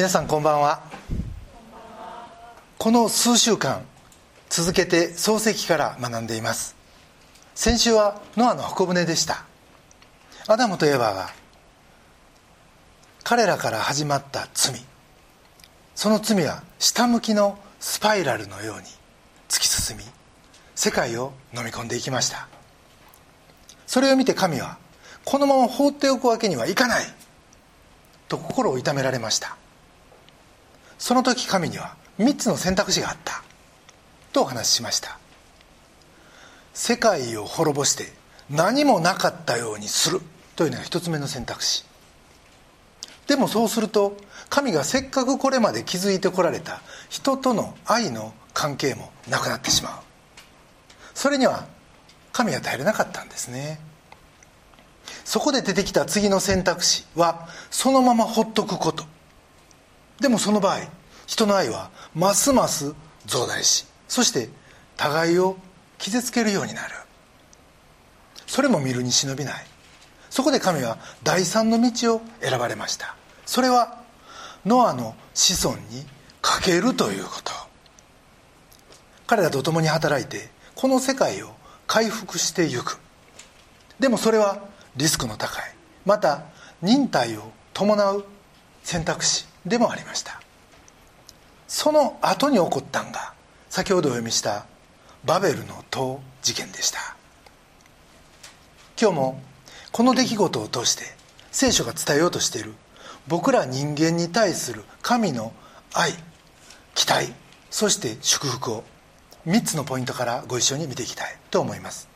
皆さんこんばんは。この数週間続けて漱石から学んでいます。先週はノアの箱舟でした。アダムとエヴァが彼らから始まった罪。その罪は下向きのスパイラルのように突き進み世界を飲み込んでいきました。それを見て神はこのまま放っておくわけにはいかないと心を痛められました。その時神には3つの選択肢があった。とお話ししました。世界を滅ぼして何もなかったようにする。というのが1つ目の選択肢。でもそうすると神がせっかくこれまで築いてこられた。人との愛の関係もなくなってしまう。それには神は耐えれなかったんですね。そこで出てきた次の選択肢はそのままほっとくこと。でもその場合人の愛はますます増大しそして互いを傷つけるようになる。それも見るに忍びない。そこで神は第三の道を選ばれました。それはノアの子孫にかけるということ。彼らと共に働いてこの世界を回復してゆく。でもそれはリスクの高い。また忍耐を伴う選択肢。でもありました。その後に起こったんが先ほどお読みしたバベルの塔事件でした。今日もこの出来事を通して聖書が伝えようとしている僕ら人間に対する神の愛期待そして祝福を3つのポイントからご一緒に見ていきたいと思います。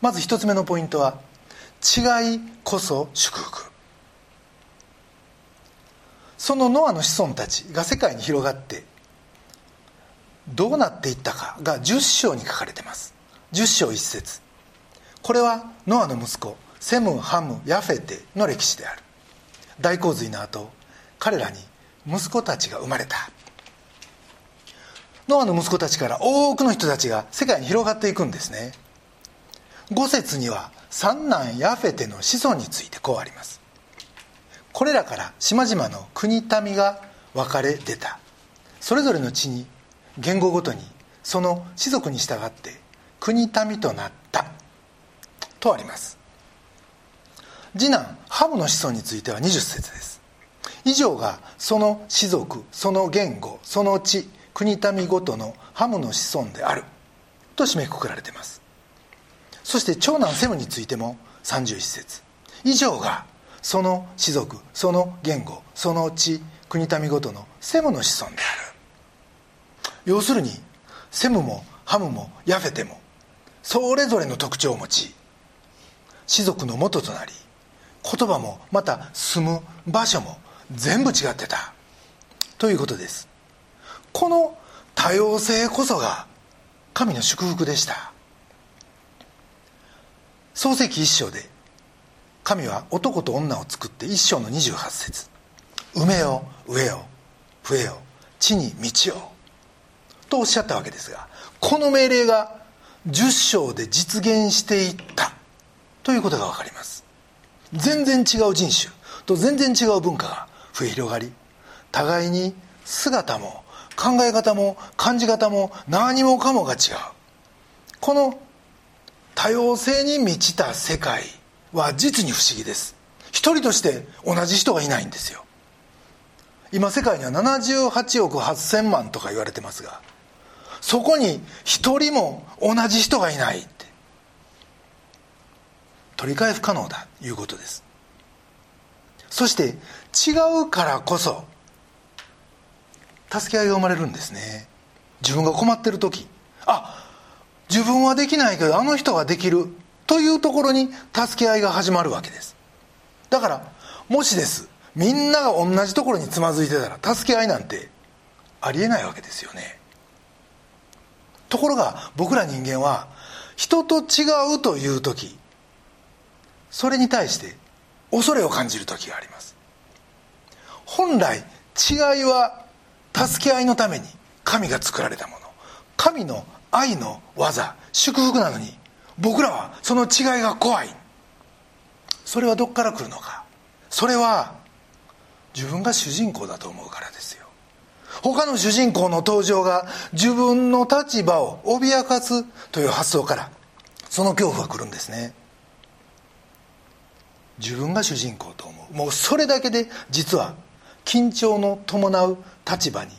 まず1つ目のポイントは違いこそ祝福。そのノアの子孫たちが世界に広がってどうなっていったかが10章に書かれてます。10章1節。これはノアの息子セムハムヤフェテの歴史である。大洪水の後彼らに息子たちが生まれた。ノアの息子たちから多くの人たちが世界に広がっていくんですね。5節には三男ヤフェテの子孫についてこうあります。これらから島々の国民が分かれ出た。それぞれの地に言語ごとにその士族に従って国民となった。とあります。次男ハムの子孫については20節です。以上がその士族その言語その地国民ごとのハムの子孫である。と締めくくられています。そして長男セムについても31節。以上がその士族その言語その地国民ごとのセムの子孫である。要するにセムもハムもヤフェテもそれぞれの特徴を持ち士族の元となり言葉もまた住む場所も全部違ってた。ということです。この多様性こそが神の祝福でした。創世記一章で神は男と女を作って一章の28節。埋めよ植えよ増えよ地に満ちよとおっしゃったわけですがこの命令が10章で実現していった。ということが分かります。全然違う人種。と全然違う文化が増え広がり互いに姿も考え方も感じ方も何もかもが違う。この多様性に満ちた世界。は実に不思議です。一人として同じ人がいないんですよ。今世界には78億8000万とか言われてますがそこに一人も同じ人がいないって。取り替え不可能だということです。そして違うからこそ助け合いが生まれるんですね。自分が困ってる時。あ自分はできないけどあの人はできる。というところに助け合いが始まるわけです。だからもしですみんなが同じところにつまずいてたら助け合いなんてありえないわけですよね。ところが僕ら人間は人と違うという時それに対して恐れを感じる時があります。本来違いは助け合いのために神が作られたもの。神の愛の技祝福なのに僕らはその違いが怖い。それはどこから来るのか。それは自分が主人公だと思うからですよ。他の主人公の登場が自分の立場を脅かすという発想からその恐怖が来るんですね。自分が主人公と思う。もうそれだけで実は緊張の伴う立場に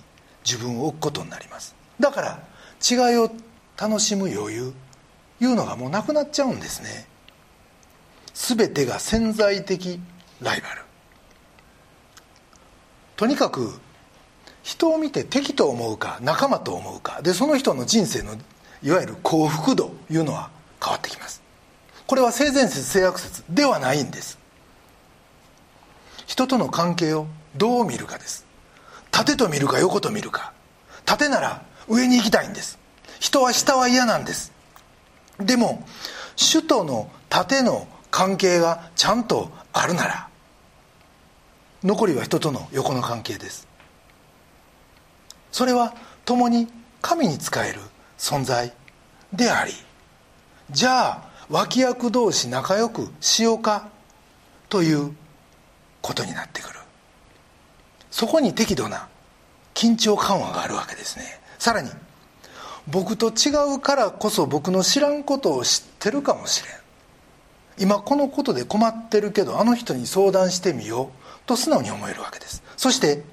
自分を置くことになります。だから違いを楽しむ余裕。いうのがもうなくなっちゃうんですね。全てが潜在的ライバル。とにかく人を見て敵と思うか仲間と思うか。でその人の人生のいわゆる幸福度いうのは変わってきます。これは性善説性悪説ではないんです。人との関係をどう見るかです。縦と見るか横と見るか。縦なら上に行きたいんです。人は下は嫌なんです。でも主との縦の関係がちゃんとあるなら残りは人との横の関係です。それは共に神に仕える存在でありじゃあ脇役同士仲良くしようかということになってくる。そこに適度な緊張緩和があるわけですね。さらに僕と違うからこそ僕の知らんことを知ってるかもしれん。今このことで困ってるけどあの人に相談してみよう。と素直に思えるわけです。そして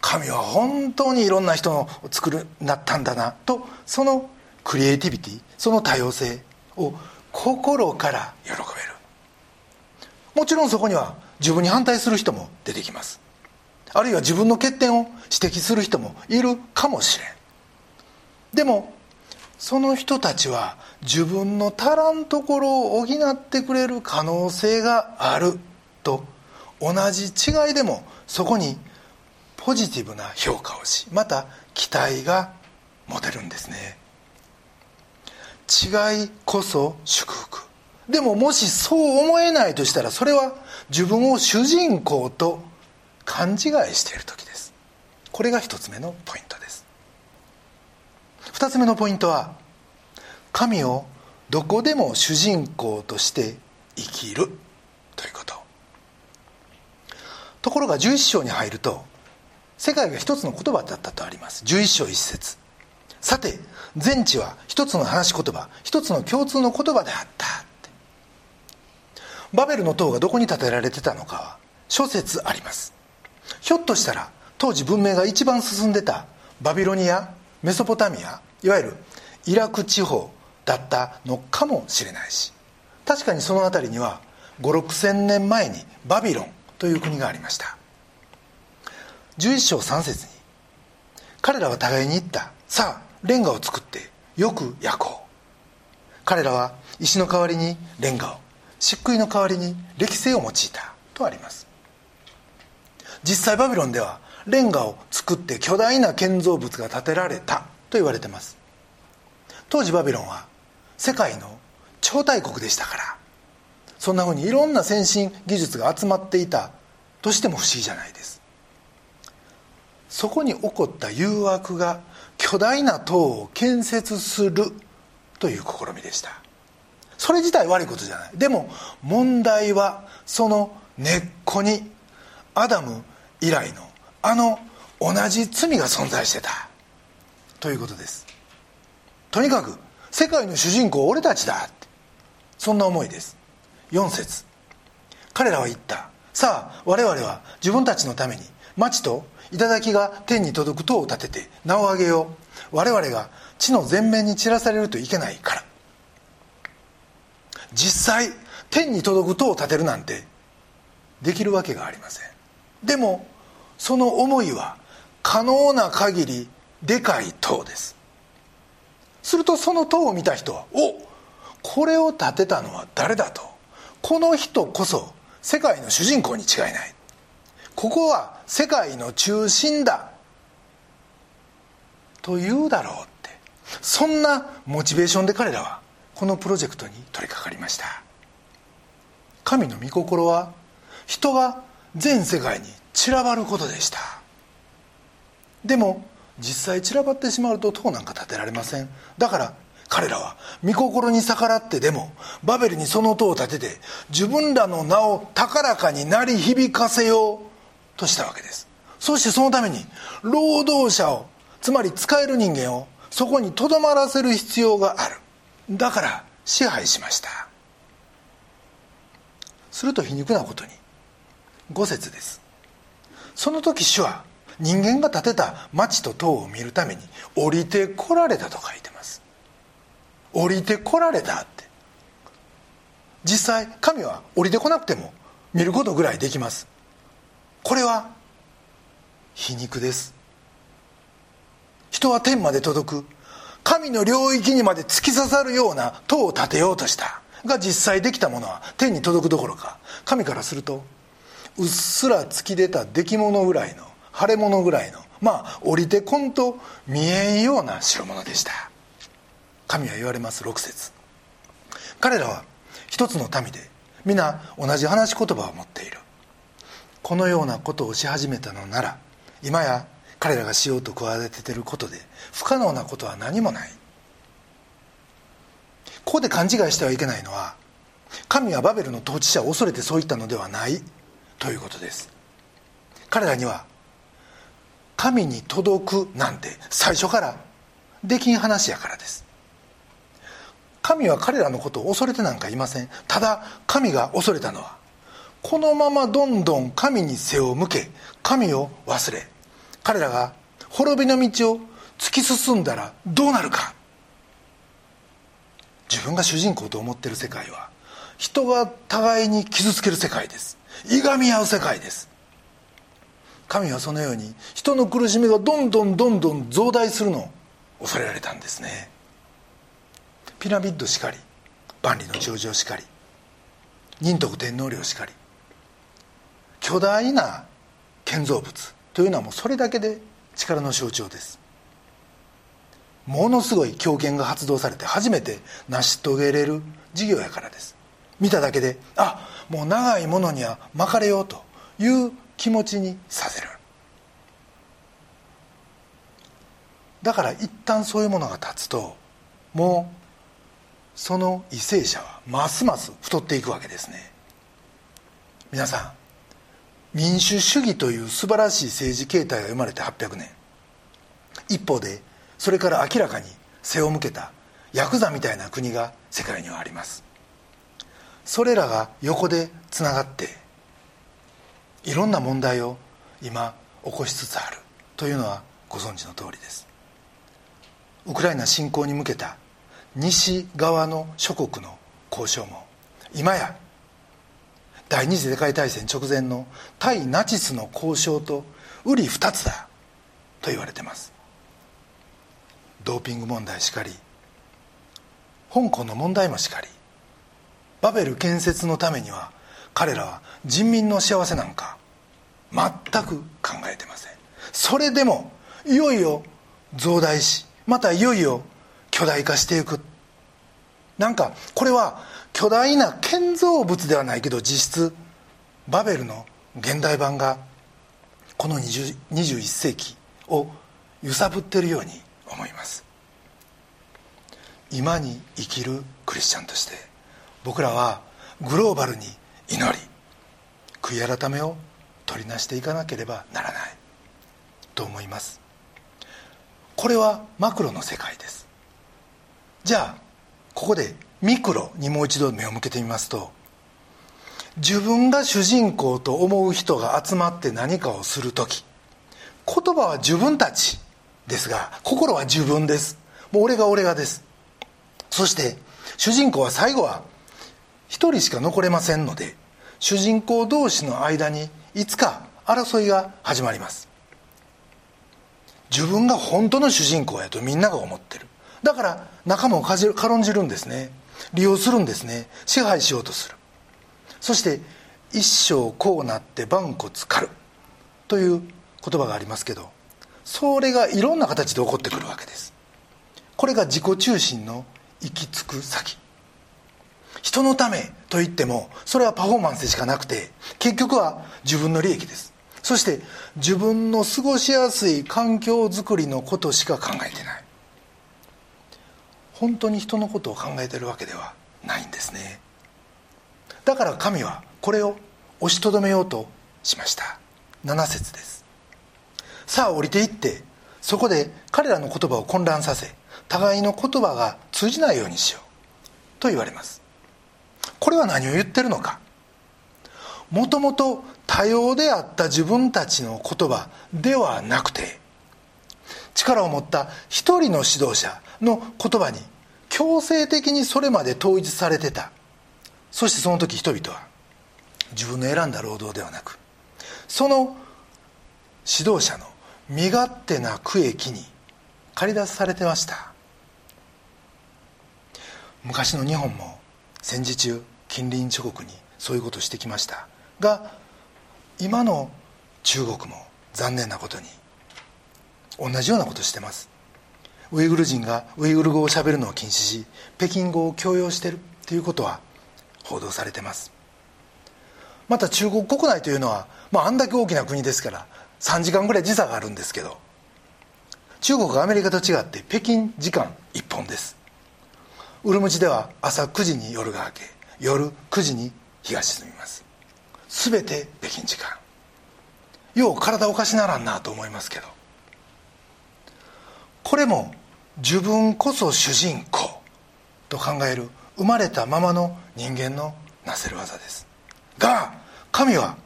神は本当にいろんな人を作るなったんだな。とそのクリエイティビティその多様性を心から喜べる。もちろんそこには自分に反対する人も出てきます。あるいは自分の欠点を指摘する人もいるかもしれん。でもその人たちは自分の足らんところを補ってくれる可能性があると同じ違いでもそこにポジティブな評価をしまた期待が持てるんですね。違いこそ祝福。でももしそう思えないとしたらそれは自分を主人公と勘違いしている時です。これが一つ目のポイントです二つ目のポイントは神をどこでも主人公として生きるということ。ところが11章に入ると世界が一つの言葉だったとあります。11章1節。さて全地は一つの話し言葉一つの共通の言葉であった。バベルの塔がどこに建てられてたのかは諸説あります。ひょっとしたら当時文明が一番進んでたバビロニアメソポタミアいわゆるイラク地方だったのかもしれないし確かにその辺りには56000年前にバビロンという国がありました。11章3節に彼らは互いに言った。さあレンガを作ってよく焼こう。彼らは石の代わりにレンガを漆喰の代わりに歴製を用いた。とあります。実際バビロンではレンガを作って巨大な建造物が建てられた。と言われてます。当時バビロンは世界の超大国でしたから。そんなふうにいろんな先進技術が集まっていたとしても不思議じゃないです。そこに起こった誘惑が巨大な塔を建設するという試みでした。それ自体悪いことじゃない。でも問題はその根っこにアダム以来のあの同じ罪が存在してた。ということです。とにかく世界の主人公俺たちだ。そんな思いです。4節。彼らは言った。さあ我々は自分たちのために町と頂が天に届く塔を建てて名を挙げよう。我々が地の全面に散らされるといけないから。実際天に届く塔を建てるなんてできるわけがありません。でもその思いは可能な限りでかい塔です。するとその塔を見た人はおこれを建てたのは誰だと。この人こそ世界の主人公に違いない。ここは世界の中心だ。と言うだろうって。そんなモチベーションで彼らはこのプロジェクトに取り掛かりました。神の御心は人が全世界に散らばることでした。でも実際散らばってしまうと塔なんか建てられません。だから彼らは御心に逆らってでもバベルにその塔を建てて自分らの名を高らかに鳴り響かせようとしたわけです。そしてそのために労働者をつまり使える人間をそこにとどまらせる必要がある。だから支配しました。すると皮肉なことに五節です。その時主は人間が建てた町と塔を見るために降りてこられたと書いてます。降りてこられたって。実際神は降りてこなくても見ることぐらいできます。これは皮肉です。人は天まで届く。神の領域にまで突き刺さるような塔を建てようとした。が実際できたものは天に届くどころか。神からするとうっすら突き出た出来物ぐらいの腫れ物ぐらいのまあ降りてこんと見えんような代物でした。神は言われます6節。彼らは一つの民で皆同じ話し言葉を持っている。このようなことをし始めたのなら今や彼らがしようと企ててることで不可能なことは何もない。ここで勘違いしてはいけないのは神はバベルの統治者を恐れてそう言ったのではないということです。彼らには神に届くなんて最初からできん話やからです。神は彼らのことを恐れてなんかいません。ただ神が恐れたのはこのままどんどん神に背を向け神を忘れ彼らが滅びの道を突き進んだらどうなるか。自分が主人公と思ってる世界は人が互いに傷つける世界です。いがみ合う世界です。神はそのように人の苦しみがどんどんどんどん増大するのを恐れられたんですね。ピラミッドしかり万里の長城しかり仁徳天皇陵しかり巨大な建造物というのはもうそれだけで力の象徴です。ものすごい強権が発動されて初めて成し遂げれる事業やからです。見ただけであもう長いものには巻かれようという気持ちにさせる。だから一旦そういうものが立つともうその為政者はますます太っていくわけですね。皆さん民主主義という素晴らしい政治形態が生まれて800年。一方でそれから明らかに背を向けたヤクザみたいな国が世界にはあります。それらが横でつながっていろんな問題を今起こしつつあるというのはご存知の通りです。ウクライナ侵攻に向けた西側の諸国の交渉も今や第二次世界大戦直前の対ナチスの交渉と瓜二つだと言われてます。ドーピング問題しかり香港の問題もしかりバベル建設のためには彼らは人民の幸せなんか全く考えてません。それでもいよいよ増大しまたいよいよ巨大化していく。なんかこれは巨大な建造物ではないけど実質バベルの現代版がこの21世紀を揺さぶってるように思います。今に生きるクリスチャンとして僕らはグローバルに祈り。悔い改めを取りなしていかなければならない。と思います。これはマクロの世界です。じゃあここでミクロにもう一度目を向けてみますと自分が主人公と思う人が集まって何かをする時言葉は自分たちですが心は自分です。もう俺が俺がです。そして主人公は最後は一人しか残れませんので主人公同士の間にいつか争いが始まります。自分が本当の主人公やとみんなが思ってる。だから仲間を軽んじるんですね。利用するんですね。支配しようとする。そして一生こうなって万骨狩る。という言葉がありますけどそれがいろんな形で起こってくるわけです。これが自己中心の行き着く先。人のためと言ってもそれはパフォーマンスでしかなくて結局は自分の利益です。そして自分の過ごしやすい環境づくりのことしか考えてない。本当に人のことを考えてるわけではないんですね。だから神はこれを押しとどめようとしました。7節です。さあ降りていってそこで彼らの言葉を混乱させ互いの言葉が通じないようにしようと言われます。これは何を言ってるのか。もともと多様であった自分たちの言葉ではなくて力を持った一人の指導者の言葉に強制的にそれまで統一されてた。そしてその時人々は自分の選んだ労働ではなくその指導者の身勝手な区域に駆り出されてました。昔の日本も戦時中近隣諸国にそういうことをしてきました。が今の中国も残念なことに同じようなことをしてます。ウイグル人がウイグル語をしゃべるのを禁止し北京語を強要してるということは報道されてます。また中国国内というのは、まあ、あんだけ大きな国ですから3時間ぐらい時差があるんですけど中国がアメリカと違って北京時間1本です。ウルムチでは朝9時に夜が明け夜9時に日が沈みます。全て北京時間。よう体おかしならんなと思いますけど。これも自分こそ主人公と考える生まれたままの人間のなせる技です。が神は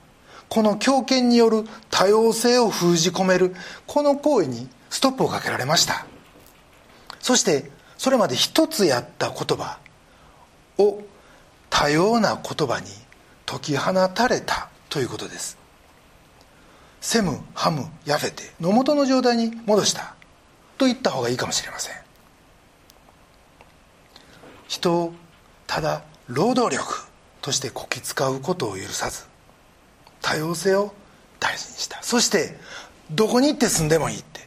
この強権による多様性を封じ込めるこの行為にストップをかけられました。そしてそれまで一つやった言葉を多様な言葉に解き放たれたということです。セムハムヤフェテの元の状態に戻した。と言った方がいいかもしれません。人をただ労働力としてこき使うことを許さず多様性を大事にした。そしてどこに行って住んでもいいって。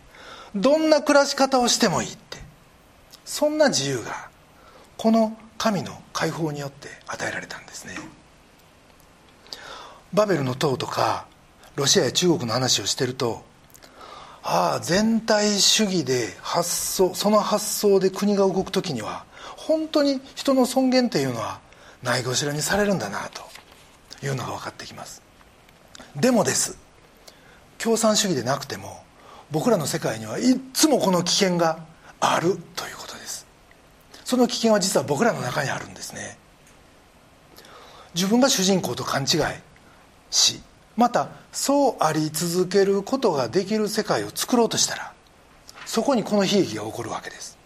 どんな暮らし方をしてもいいって。そんな自由がこの神の解放によって与えられたんですね。バベルの塔とかロシアや中国の話をしてるとああ全体主義で発想その発想で国が動く時には本当に人の尊厳っていうのはないがしろにされるんだなというのが分かってきます。でもです。共産主義でなくても僕らの世界にはいつもこの危険があるということです。その危険は実は僕らの中にあるんですね。自分が主人公と勘違いしまたそうあり続けることができる世界を作ろうとしたらそこにこの悲劇が起こるわけです。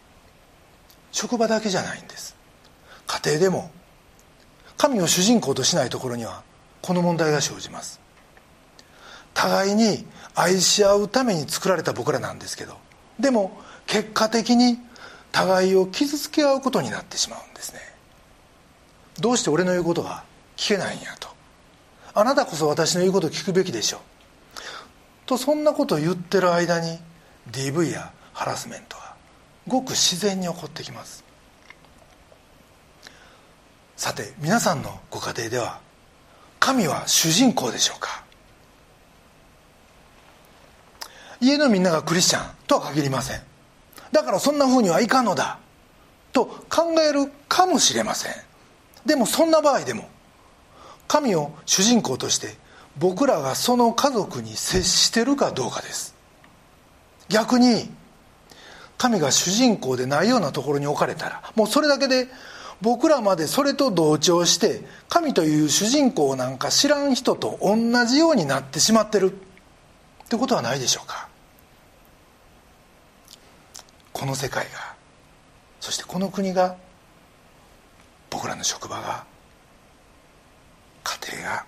職場だけじゃないんです。家庭でも神を主人公としないところにはこの問題が生じます。互いに愛し合うために作られた僕らなんですけどでも結果的に互いを傷つけ合うことになってしまうんですね。どうして俺の言うことが聞けないんやと。あなたこそ私の言うことを聞くべきでしょう。とそんなことを言ってる間に DV やハラスメントがごく自然に起こってきます。さて皆さんのご家庭では神は主人公でしょうか。家のみんながクリスチャンとは限りません。だからそんなふうにはいかんのだ。と考えるかもしれません。でもそんな場合でも神を主人公として僕らがその家族に接してるかどうかです。逆に神が主人公でないようなところに置かれたらもうそれだけで僕らまでそれと同調して神という主人公なんか知らん人と同じようになってしまってる。ってことはないでしょうか。この世界がそしてこの国が僕らの職場が家庭が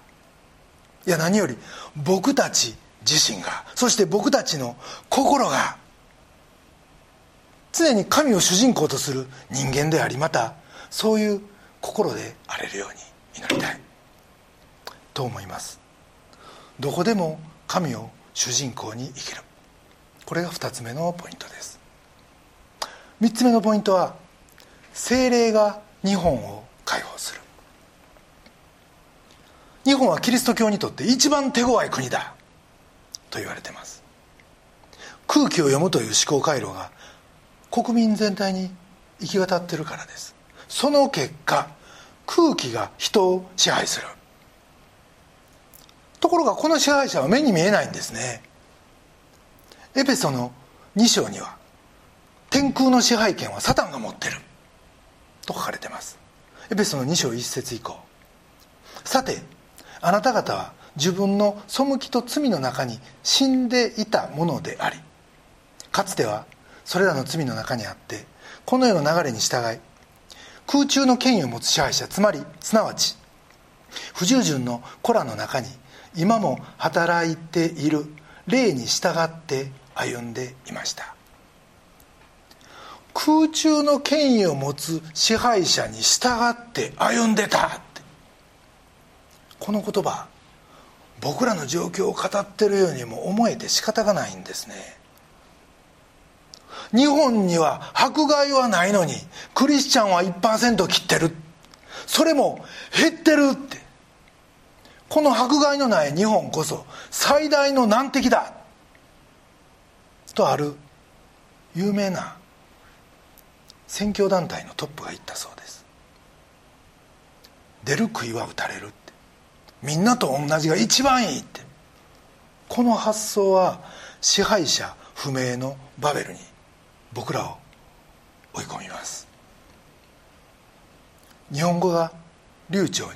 いや何より僕たち自身がそして僕たちの心が常に神を主人公とする人間でありまたそういう心であれるように祈りたい。と思います。どこでも神を主人公に生きる。これが2つ目のポイントです。3つ目のポイントは精霊が日本を解放する。日本はキリスト教にとって一番手強い国だと言われています。空気を読むという思考回路が国民全体に行き渡ってるからです。その結果空気が人を支配する。ところがこの支配者は目に見えないんですね。エペソの2章には天空の支配権はサタンが持ってる。と書かれてます。エペソの2章1節以降。さてあなた方は自分の背きと罪の中に死んでいたものでありかつてはそれらの罪の中にあってこの世の流れに従い空中の権威を持つ支配者つまりすなわち不従順の子らの中に今も働いている霊に従って歩んでいました。空中の権威を持つ支配者に従って歩んでたって。この言葉僕らの状況を語ってるようにも思えて仕方がないんですね。日本には迫害はないのにクリスチャンは1%切ってる。それも減ってるって。この迫害のない日本こそ最大の難敵だ。とある有名な宣教団体のトップが言ったそうです。出る杭は打たれるって。みんなと同じが一番いいって。この発想は支配者不明のバベルに僕らを追い込みます。日本語が流暢に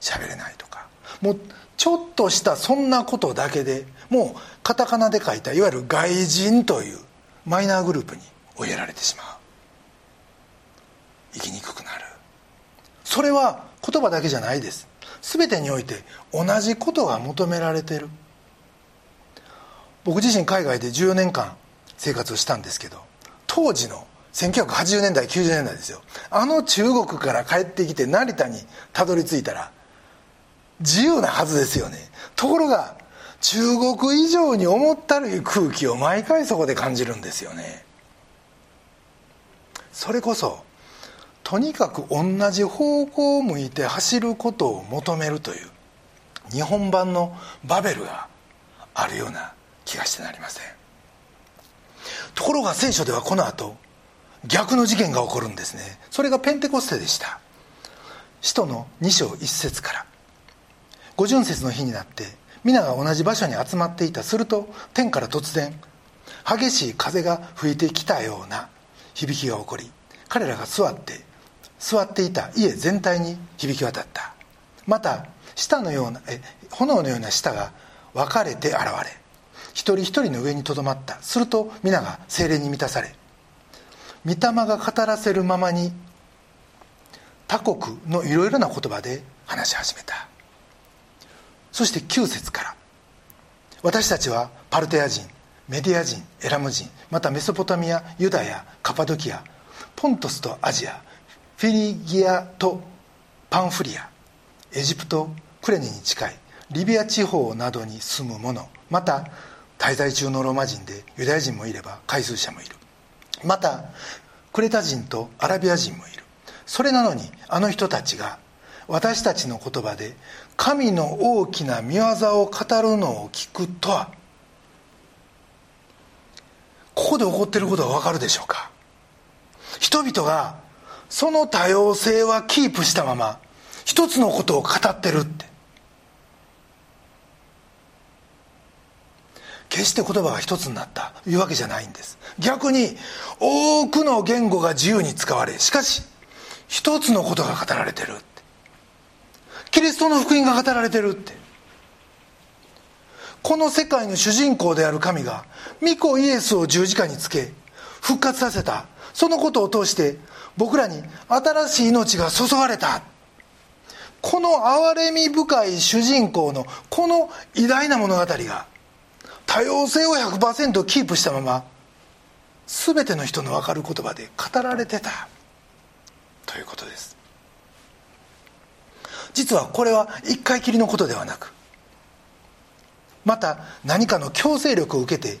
喋れないとかもうちょっとしたそんなことだけでもうカタカナで書いたいわゆる外人というマイナーグループに追いやられてしまう。生きにくくなる。それは言葉だけじゃないです。全てにおいて同じことが求められてる。僕自身海外で14年間生活をしたんですけど当時の1980年代90年代ですよ。あの中国から帰ってきて成田にたどり着いたら自由なはずですよね。ところが中国以上に思ったるい空気を毎回そこで感じるんですよね。それこそとにかく同じ方向を向いて走ることを求めるという日本版のバベルがあるような気がしてなりません。ところが聖書ではこの後逆の事件が起こるんですね。それがペンテコステでした。使徒の2章1節から。五巡節の日になって皆が同じ場所に集まっていた。すると天から突然激しい風が吹いてきたような響きが起こり彼らが座って座っていた。家全体に響き渡った。また舌のようなえ炎のような舌が分かれて現れ一人一人の上にとどまった。すると皆が精霊に満たされ御霊が語らせるままに他国のいろいろな言葉で話し始めた。そして9節から私たちはパルテア人メディア人エラム人またメソポタミアユダヤカパドキアポントスとアジアフィリギアとパンフリアエジプトクレネに近いリビア地方などに住む者また滞在中のローマ人でユダヤ人もいれば回数者もいる。またクレタ人とアラビア人もいる。それなのにあの人たちが私たちの言葉で神の大きな見業を語るのを聞くとはここで起こっていることは分かるでしょうか？人々がその多様性はキープしたまま一つのことを語ってるって。決して言葉が一つになったいうわけじゃないんです。逆に多くの言語が自由に使われしかし一つのことが語られてるって。キリストの福音が語られてるって。この世界の主人公である神が御子イエスを十字架につけ復活させた。そのことを通して僕らに新しい命が注がれた。この憐れみ深い主人公のこの偉大な物語が多様性を100%キープしたまま全ての人の分かる言葉で語られてた。ということです。実はこれは一回きりのことではなくまた何かの強制力を受けて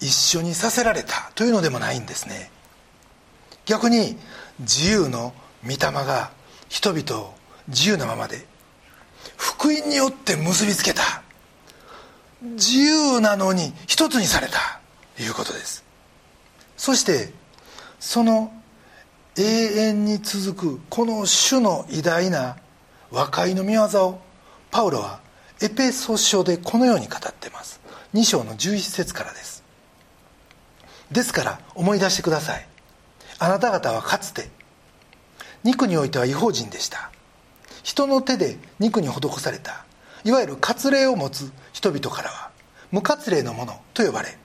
一緒にさせられたというのでもないんですね。逆に自由の御霊が人々を自由なままで福音によって結びつけた自由なのに一つにされたということです。そしてその永遠に続くこの種の偉大な和解の御業をパウロはエペソ書でこのように語ってます。2章の11節からです。ですから思い出してください。あなた方はかつて肉においては違法人でした。人の手で肉に施されたいわゆる割礼を持つ人々からは無割礼の者と呼ばれ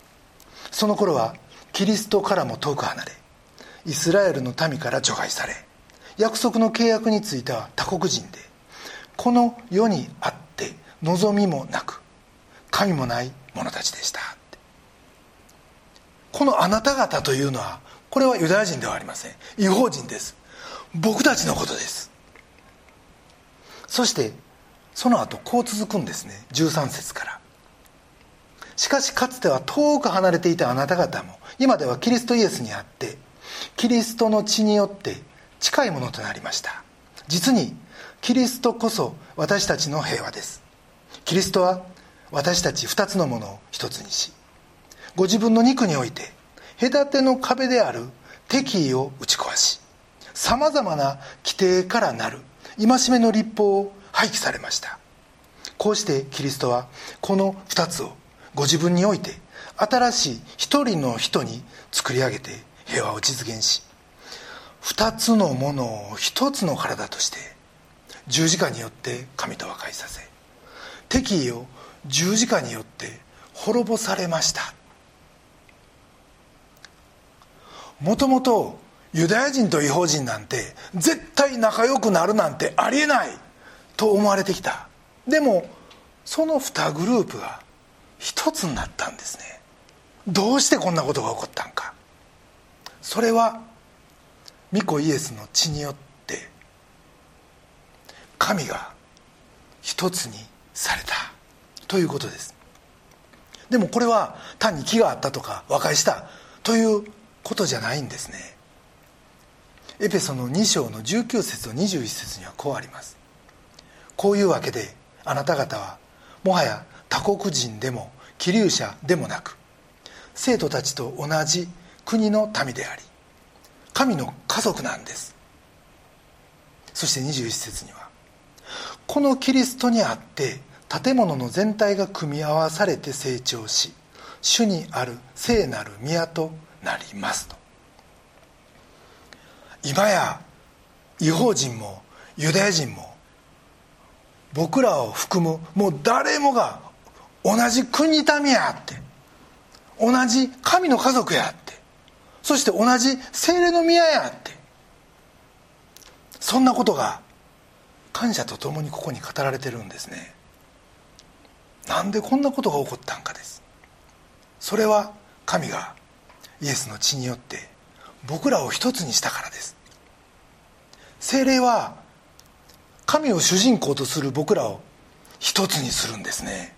その頃はキリストからも遠く離れイスラエルの民から除外され約束の契約については他国人でこの世にあって望みもなく神もない者たちでしたこのあなた方というのはこれはユダヤ人ではありません。違法人です。僕たちのことです。そしてその後こう続くんですね。13節から。しかしかつては遠く離れていたあなた方も今ではキリストイエスにあってキリストの血によって近いものとなりました。実にキリストこそ私たちの平和です。キリストは私たち2つのものを一つにしご自分の肉において隔ての壁である敵意を打ち壊しさまざまな規定からなる戒めの立法を廃棄されました。こうしてキリストはこの2つをご自分において新しい一人の人に作り上げて平和を実現し2つのものを1つの体として十字架によって神と和解させ敵意を十字架によって滅ぼされました。もともとユダヤ人と違法人なんて絶対仲良くなるなんてありえないと思われてきた。でもその2グループが一つになったんですね。どうしてこんなことが起こったんか。それは御子イエスの血によって神が一つにされた。ということです。でもこれは単に気があったとか和解したということじゃないんですね。エペソの2章の19節と21節にはこうあります。こういうわけであなた方はもはや他国人でも気流者でもなく生徒たちと同じ国の民であり神の家族なんです。そして21節にはこのキリストにあって建物の全体が組み合わされて成長し主にある聖なる宮となりますと。今や違法人もユダヤ人も僕らを含むもう誰もが同じ国民やって同じ神の家族やってそして同じ精霊の宮やってそんなことが感謝とともにここに語られてるんですね。なんでこんなことが起こったんかです。それは神がイエスの血によって僕らを一つにしたからです。精霊は神を主人公とする僕らを一つにするんですね。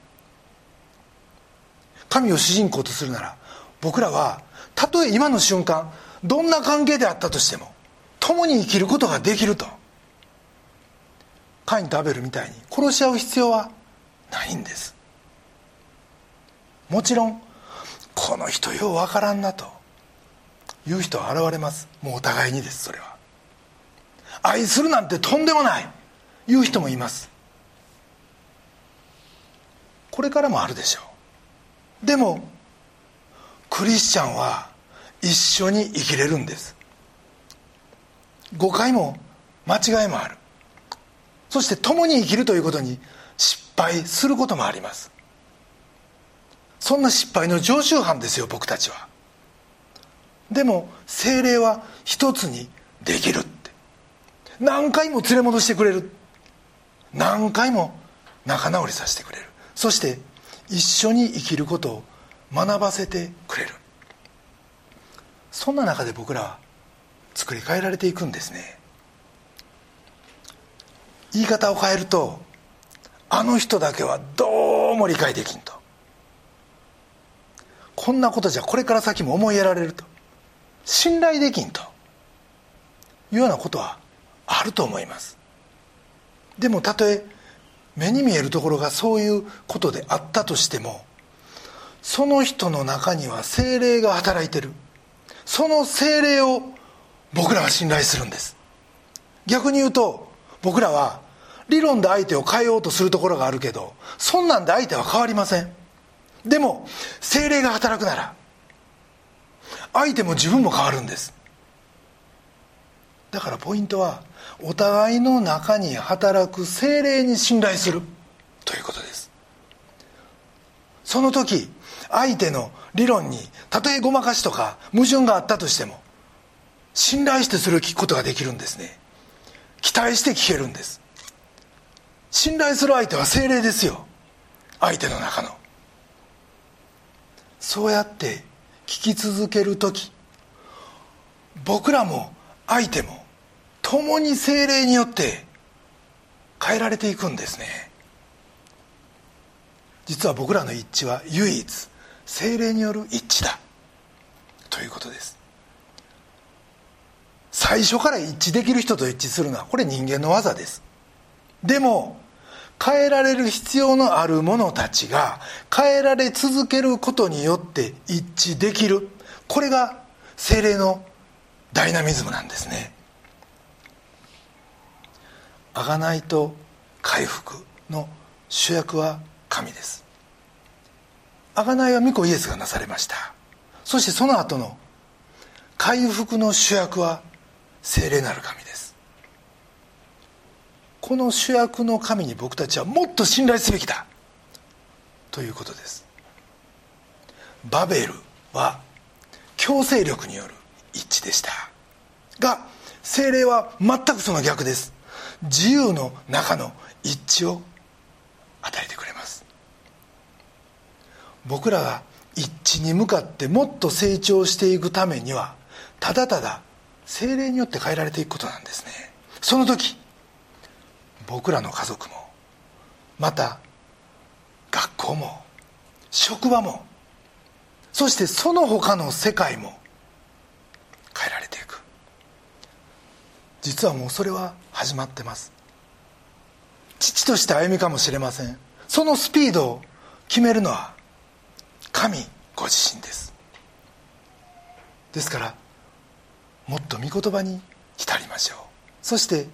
神を主人公とするなら僕らはたとえ今の瞬間どんな関係であったとしても共に生きることができると。カインとアベルみたいに殺し合う必要はないんです。もちろんこの人ようわからんなと。いう人は現れます。もうお互いにですそれは。愛するなんてとんでもない。いう人もいます。これからもあるでしょう。でもクリスチャンは一緒に生きれるんです。誤解も間違いもある。そして共に生きるということに失敗することもあります。そんな失敗の常習犯ですよ僕たちは。でも精霊は一つにできるって。何回も連れ戻してくれる。何回も仲直りさせてくれる。そして一緒に生きることを学ばせてくれる。そんな中で僕らは作り変えられていくんですね。言い方を変えるとあの人だけはどうも理解できんと。こんなことじゃこれから先も思いやられると。信頼できんと。いうようなことはあると思います。でもたとえ目に見えるところがそういうことであったとしてもその人の中には精霊が働いてる。その精霊を僕らは信頼するんです。逆に言うと僕らは理論で相手を変えようとするところがあるけどそんなんで相手は変わりません。でも精霊が働くなら相手も自分も変わるんです。だからポイントはお互いの中に働く精霊に信頼する。ということです。その時相手の理論にたとえごまかしとか矛盾があったとしても信頼してそれを聞くことができるんですね。期待して聞けるんです。信頼する相手は精霊ですよ。相手の中の。そうやって聞き続ける時僕らも相手も共に精霊によって変えられていくんですね。実は僕らの一致は唯一精霊による一致だ。ということです。最初から一致できる人と一致するのはこれ人間の技です。でも変えられる必要のある者たちが変えられ続けることによって一致できる。これが精霊のダイナミズムなんですね。贖いと回復の主役は神です。贖いは御子イエスがなされました。そしてその後の回復の主役は聖霊なる神です。この主役の神に僕たちはもっと信頼すべきだ。ということです。バベルは強制力による一致でした。が精霊は全くその逆です。自由の中の一致を与えてくれます。僕らが一致に向かってもっと成長していくためにはただただ精霊によって変えられていくことなんですね。その時僕らの家族もまた学校も職場もそしてその他の世界も変えられていく。実はもうそれは始まってます。父として歩みかもしれません。そのスピードを決めるのは神ご自身です。ですからもっと御言葉に浸りましょう。そして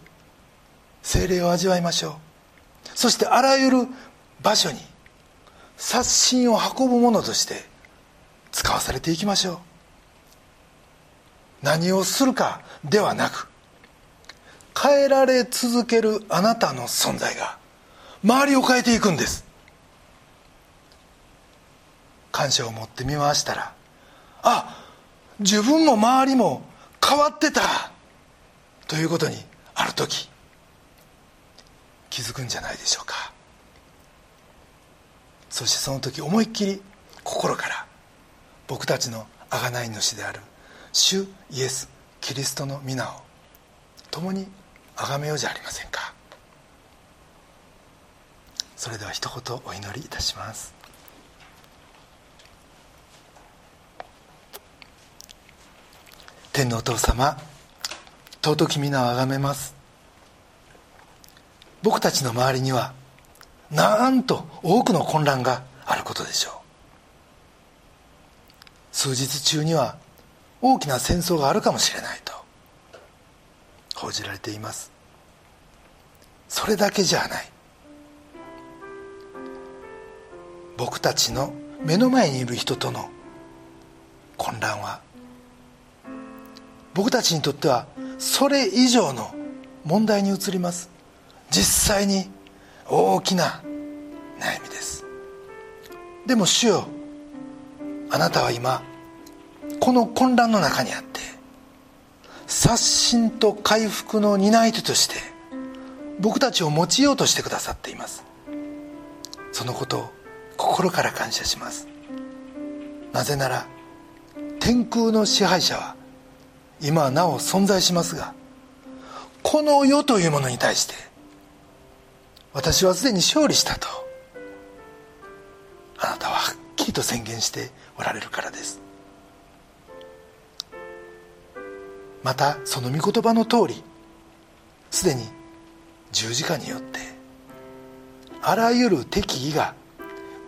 精霊を味わいましょう。そしてあらゆる場所に刷新を運ぶものとして使わされていきましょう。何をするかではなく変えられ続けるあなたの存在が周りを変えていくんです。感謝を持って見回したらあ自分も周りも変わってたということにある時気づくんじゃないでしょうか。そしてその時思いっきり心から僕たちの贖い主である主イエス・キリストの皆を共に崇めようじゃありませんか。それでは一言お祈りいたします。天のお父様尊き皆をあがめます。僕たちの周りにはなんと多くの混乱があることでしょう。数日中には大きな戦争があるかもしれないと報じられています。それだけじゃない。僕たちの目の前にいる人との混乱は僕たちにとってはそれ以上の問題に移ります。実際に大きな悩みです。でも主よあなたは今この混乱の中にあって刷新と回復の担い手として僕たちを用いようとしてくださっています。そのことを心から感謝します。なぜなら天空の支配者は今なお存在しますがこの世というものに対して私はすでに勝利したと。あなたははっきりと宣言しておられるからです。またその御言葉の通りすでに十字架によってあらゆる敵意が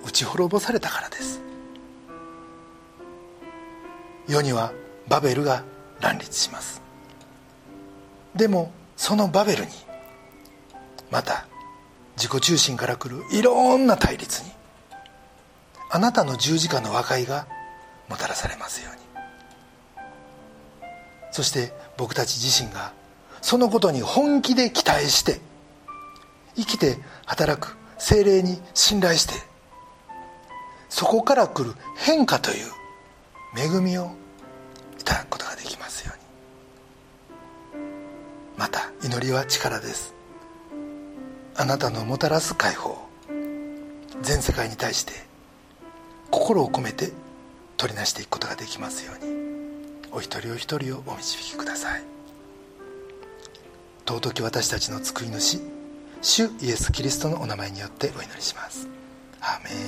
打ち滅ぼされたからです。世にはバベルが乱立します。でもそのバベルにまた自己中心から来るいろんな対立にあなたの十字架の和解がもたらされますように。そして僕たち自身がそのことに本気で期待して生きて働く精霊に信頼してそこから来る変化という恵みをいただくことができますように。また祈りは力です。あなたのもたらす解放。全世界に対して心を込めて取りなしていくことができますように。お一人お一人をお導きください。尊き私たちの救い主主イエス・キリストのお名前によってお祈りします。アメン。